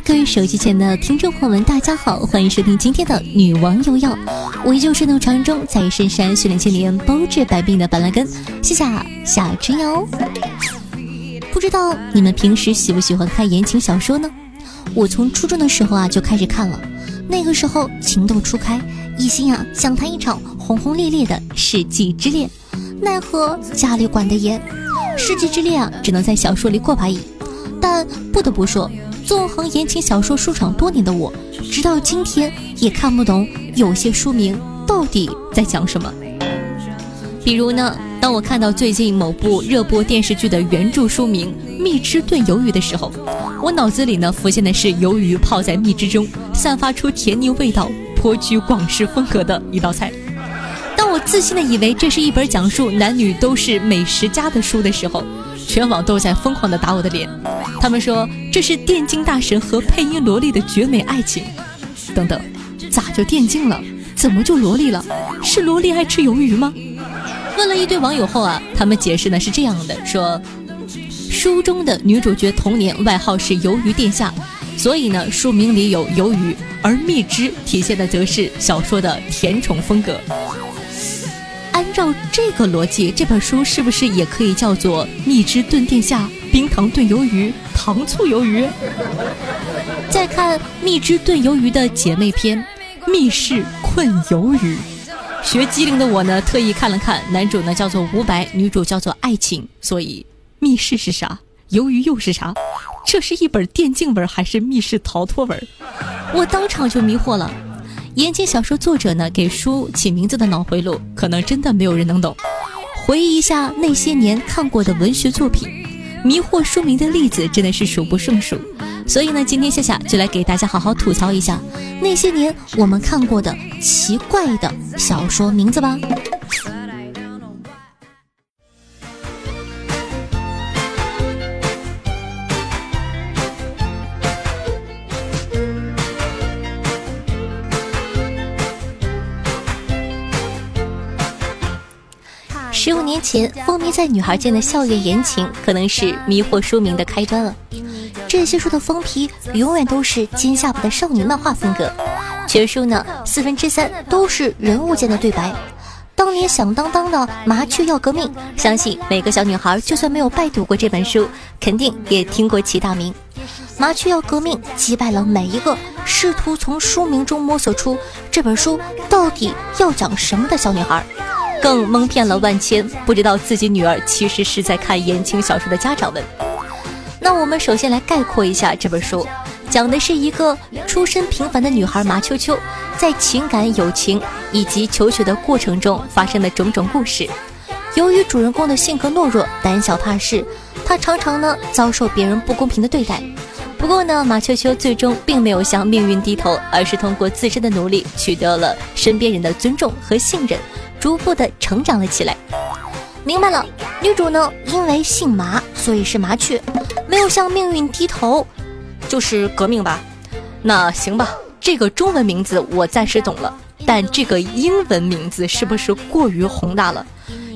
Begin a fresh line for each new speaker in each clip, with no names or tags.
各位手机前的听众朋友们，大家好，欢迎收听今天的女王有药，我依旧是那传说中在深山训练千年、包治百病的板蓝根，谢谢夏之瑶。不知道你们平时喜不喜欢看言情小说呢？我从初中的时候啊就开始看了，那个时候情窦初开，一心啊想谈一场轰轰烈烈的世纪之恋，奈何家里管得严，世纪之恋啊只能在小说里过把瘾。但不得不说。纵横言情小说书场多年的我，直到今天也看不懂有些书名到底在讲什么。比如呢，当我看到最近某部热播电视剧的原著书名《蜜汁炖鱿鱼》的时候，我脑子里呢浮现的是鱿鱼泡在蜜汁中，散发出甜腻味道，颇具广式风格的一道菜。当我自信的以为这是一本讲述男女都是美食家的书的时候，全网都在疯狂的打我的脸。他们说这是电竞大神和配音萝莉的绝美爱情，等等，咋就电竞了？怎么就萝莉了？是萝莉爱吃鱿鱼吗？问了一堆网友后啊，他们解释呢是这样的：说书中的女主角童年外号是鱿鱼殿下，所以呢书名里有鱿鱼，而蜜汁体现的则是小说的甜宠风格。照这个逻辑，这本书是不是也可以叫做蜜汁炖殿下？冰糖炖鱿鱼，糖醋鱿鱼。再看蜜汁炖鱿鱼的姐妹篇《密室困鱿鱼》，学机灵的我呢，特意看了看，男主呢叫做吴白，女主叫做爱情，所以密室是啥？鱿鱼又是啥？这是一本电竞文还是密室逃脱文？我当场就迷惑了。言情小说作者呢给书起名字的脑回路，可能真的没有人能懂。回忆一下那些年看过的文学作品。迷惑书名的例子真的是数不胜数，所以呢，今天夏夏就来给大家好好吐槽一下那些年我们看过的奇怪的小说名字吧。十五年前，风靡在女孩间的校园言情，可能是迷惑书名的开端了。这些书的封皮永远都是尖下巴的少女漫画风格，全书呢四分之三都是人物间的对白。当年响当当的《麻雀要革命》，相信每个小女孩就算没有拜读过这本书，肯定也听过其大名。《麻雀要革命》击败了每一个试图从书名中摸索出这本书到底要讲什么的小女孩。更蒙骗了万千不知道自己女儿其实是在看言情小说的家长们。那我们首先来概括一下这本书，讲的是一个出身平凡的女孩麻秋秋，在情感、友情以及求学的过程中发生的种种故事。由于主人公的性格懦弱、胆小怕事，她常常呢遭受别人不公平的对待。不过呢，马秋秋最终并没有向命运低头，而是通过自身的努力取得了身边人的尊重和信任。逐步的成长了起来，明白了，女主呢因为姓麻，所以是麻雀，没有向命运低头，就是革命吧？那行吧，这个中文名字我暂时懂了，但这个英文名字是不是过于宏大了？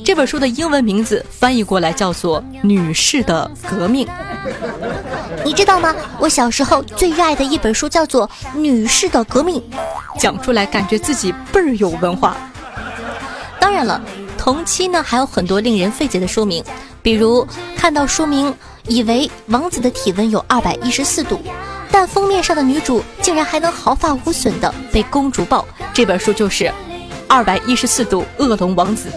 这本书的英文名字翻译过来叫做《女士的革命》，你知道吗？我小时候最热爱的一本书叫做《女士的革命》，讲出来感觉自己倍儿有文化。当然了，同期呢还有很多令人费解的书名，比如看到书名以为王子的体温有二百一十四度，但封面上的女主竟然还能毫发无损的被公主抱。这本书就是《二百一十四度恶龙王子》，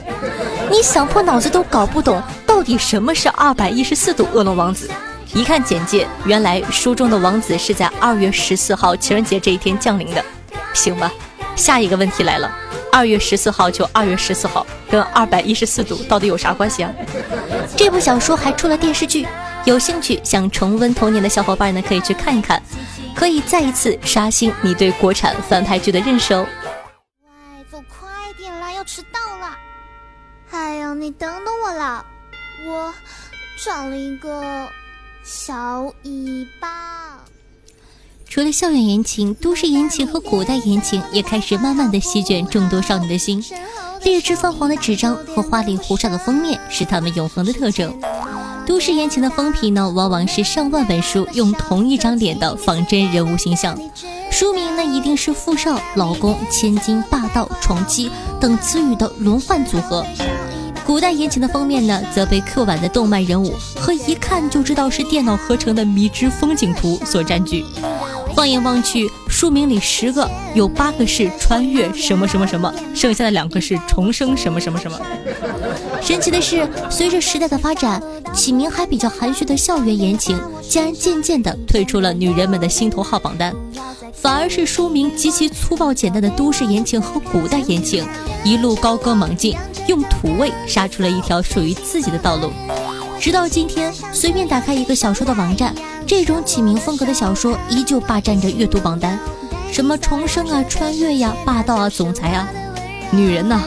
你想破脑子都搞不懂到底什么是二百一十四度恶龙王子。一看简介，原来书中的王子是在二月十四号情人节这一天降临的。行吧，下一个问题来了。二月十四号就二月十四号，跟二百一十四度到底有啥关系啊？这部小说还出了电视剧，有兴趣想重温童年的小伙伴呢，可以去看一看。可以再一次刷新你对国产翻拍剧的认识哦。
哎，走快点啦，要迟到了！哎呀，你等等我啦，我长了一个小尾巴。
除了校园言情，都市言情和古代言情也开始慢慢的席卷众多少女的心。劣质泛黄的纸张和花里胡哨的封面是他们永恒的特征。都市言情的封皮呢，往往是上万本书用同一张脸的仿真人物形象，书名呢一定是富少、老公、千金、霸道、宠妻等词语的轮换组合。古代言情的封面呢，则被刻板的动漫人物和一看就知道是电脑合成的迷之风景图所占据。放眼望去，书名里十个有八个是穿越什么什么什么，剩下的两个是重生什么什么什么。神奇的是，随着时代的发展，起名还比较含蓄的校园言情，竟然渐渐地退出了女人们的心头号榜单，反而是书名极其粗暴简单的都市言情和古代言情，一路高歌猛进，用土味杀出了一条属于自己的道路。直到今天，随便打开一个小说的网站，这种起名风格的小说依旧霸占着阅读榜单。什么重生啊、穿越呀、霸道啊、总裁啊，女人呐，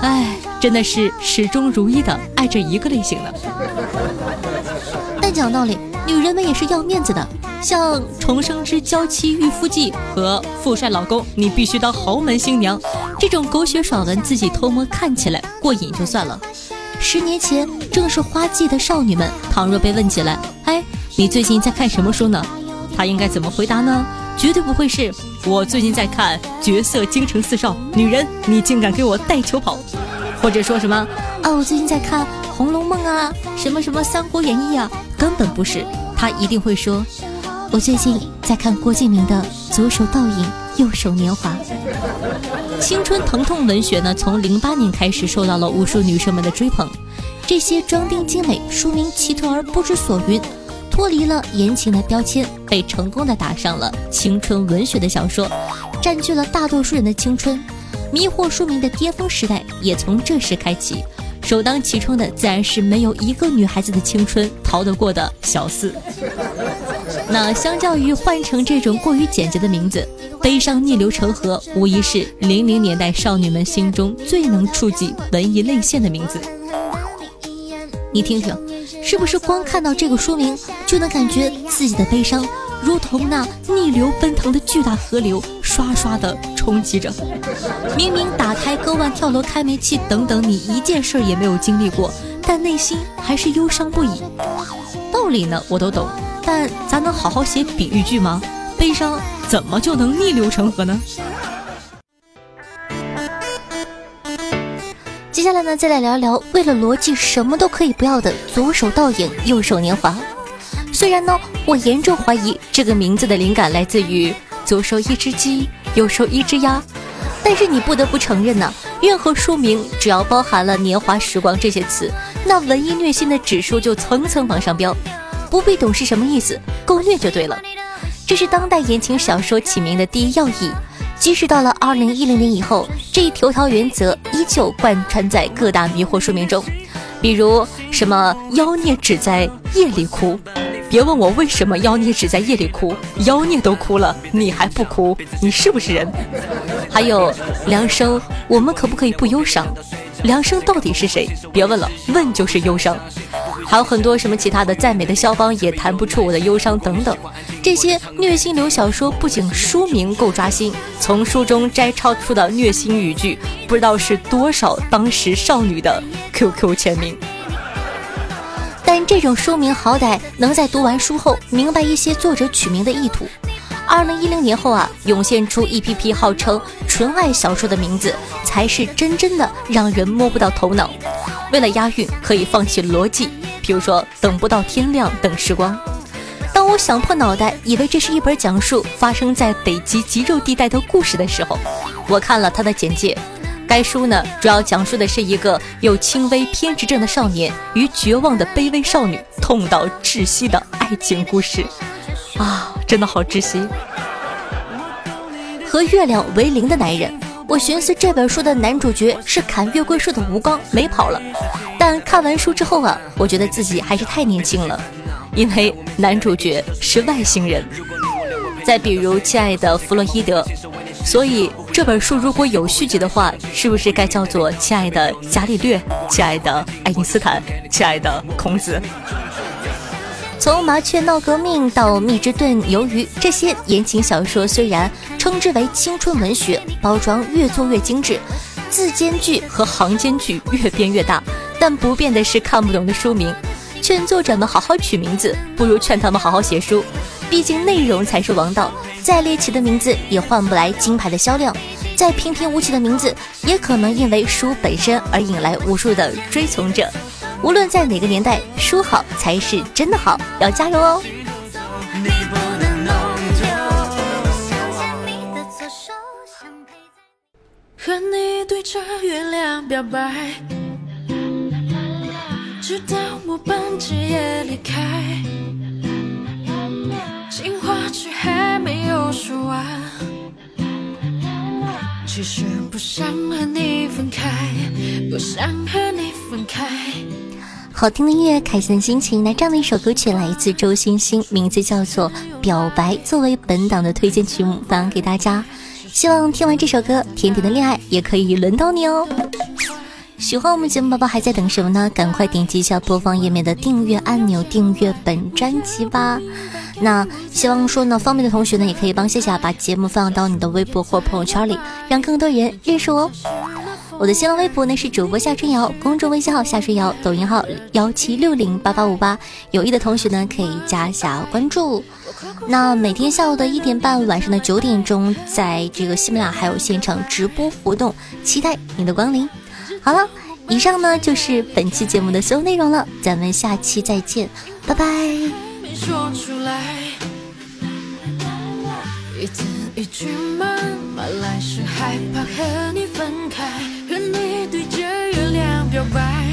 哎，真的是始终如一的爱着一个类型的。但讲道理，女人们也是要面子的，像《重生之娇妻御夫记》和《富帅老公你必须当豪门新娘》这种狗血爽文，自己偷摸看起来过瘾就算了。十年前正是花季的少女们，倘若被问起来，哎，你最近在看什么书呢？她应该怎么回答呢？绝对不会是我最近在看《绝色京城四少》，女人你竟敢给我带球跑，或者说什么啊？我最近在看《红楼梦》啊，什么什么《三国演义》啊，根本不是。她一定会说，我最近在看郭敬明的《左手倒影，右手年华》。青春疼痛文学呢，从零八年开始受到了无数女生们的追捧。这些装订精美、书名奇特而不知所云、脱离了言情的标签，被成功的打上了青春文学的小说，占据了大多数人的青春。迷惑书名的巅峰时代也从这时开启。首当其冲的自然是没有一个女孩子的青春逃得过的小四。那相较于换成这种过于简洁的名字。悲伤逆流成河，无疑是零零年代少女们心中最能触及文艺泪腺的名字。你听听，是不是光看到这个书名，就能感觉自己的悲伤如同那逆流奔腾的巨大河流，刷刷的冲击着？明明打开、割腕、跳楼、开煤气等等，你一件事儿也没有经历过，但内心还是忧伤不已。道理呢，我都懂，但咱能好好写比喻句吗？悲伤。怎么就能逆流成河呢？接下来呢，再来聊一聊为了逻辑什么都可以不要的左手倒影，右手年华。虽然呢，我严重怀疑这个名字的灵感来自于左手一只鸡，右手一只鸭，但是你不得不承认呢，任何书名只要包含了年华、时光这些词，那文艺虐心的指数就层层往上飙。不必懂是什么意思，够虐就对了。这是当代言情小说起名的第一要义，即使到了二零一零年以后，这一头条原则依旧贯穿在各大迷惑书名中。比如什么妖孽只在夜里哭，别问我为什么妖孽只在夜里哭，妖孽都哭了，你还不哭，你是不是人？还有梁生，我们可不可以不忧伤？梁生到底是谁？别问了，问就是忧伤。还有很多什么其他的，再美的肖邦也弹不出我的忧伤等等。这些虐心流小说不仅书名够抓心，从书中摘抄出的虐心语句，不知道是多少当时少女的 QQ 签名。但这种书名好歹能在读完书后明白一些作者取名的意图。二零一零年后啊，涌现出一批批号称纯爱小说的名字，才是真真的让人摸不到头脑。为了押韵，可以放弃逻辑。比如说，等不到天亮，等时光。当我想破脑袋，以为这是一本讲述发生在北极极昼地带的故事的时候，我看了它的简介。该书呢，主要讲述的是一个有轻微偏执症的少年与绝望的卑微少女痛到窒息的爱情故事。啊，真的好窒息！和月亮为邻的男人。我寻思这本书的男主角是砍月桂树的吴刚，没跑了。但看完书之后啊，我觉得自己还是太年轻了，因为男主角是外星人。再比如亲爱的弗洛伊德。所以这本书如果有续集的话，是不是该叫做亲爱的伽利略、亲爱的爱因斯坦、亲爱的孔子？从麻雀闹革命到蜜汁炖鱿鱼，这些言情小说虽然称之为青春文学，包装越做越精致，字间距和行间距越变越大，但不变的是看不懂的书名。劝作者们好好取名字，不如劝他们好好写书，毕竟内容才是王道。再猎奇的名字也换不来金牌的销量，再平平无奇的名字也可能因为书本身而引来无数的追从者。无论在哪个年代，书好才是真的好，要加油哦！和你对着月亮表白，直到末班机也离开，情话却还没有说完。其实不想和你分开，不想和你分开。好听的音乐，开心的心情。那这样的一首歌曲来自周星星，名字叫做《表白》，作为本档的推荐曲目分享给大家。希望听完这首歌，甜甜的恋爱也可以轮到你哦。喜欢我们节目宝宝还在等什么呢？赶快点击一下播放页面的订阅按钮，订阅本专辑吧。那希望说呢，方便的同学呢，也可以帮夏夏把节目放到你的微博或朋友圈里，让更多人认识我哦。我的新浪微博呢是主播夏春瑶，公众微信号夏春瑶，抖音号幺七六零八八五八，有意的同学呢可以加下关注。那每天下午的一点半，晚上的九点钟，在这个喜马拉雅还有现场直播活动，期待你的光临。好了，以上呢就是本期节目的所有内容了，咱们下期再见，拜拜。一字一句慢慢来，是害怕和你分开，和你对着月亮表白。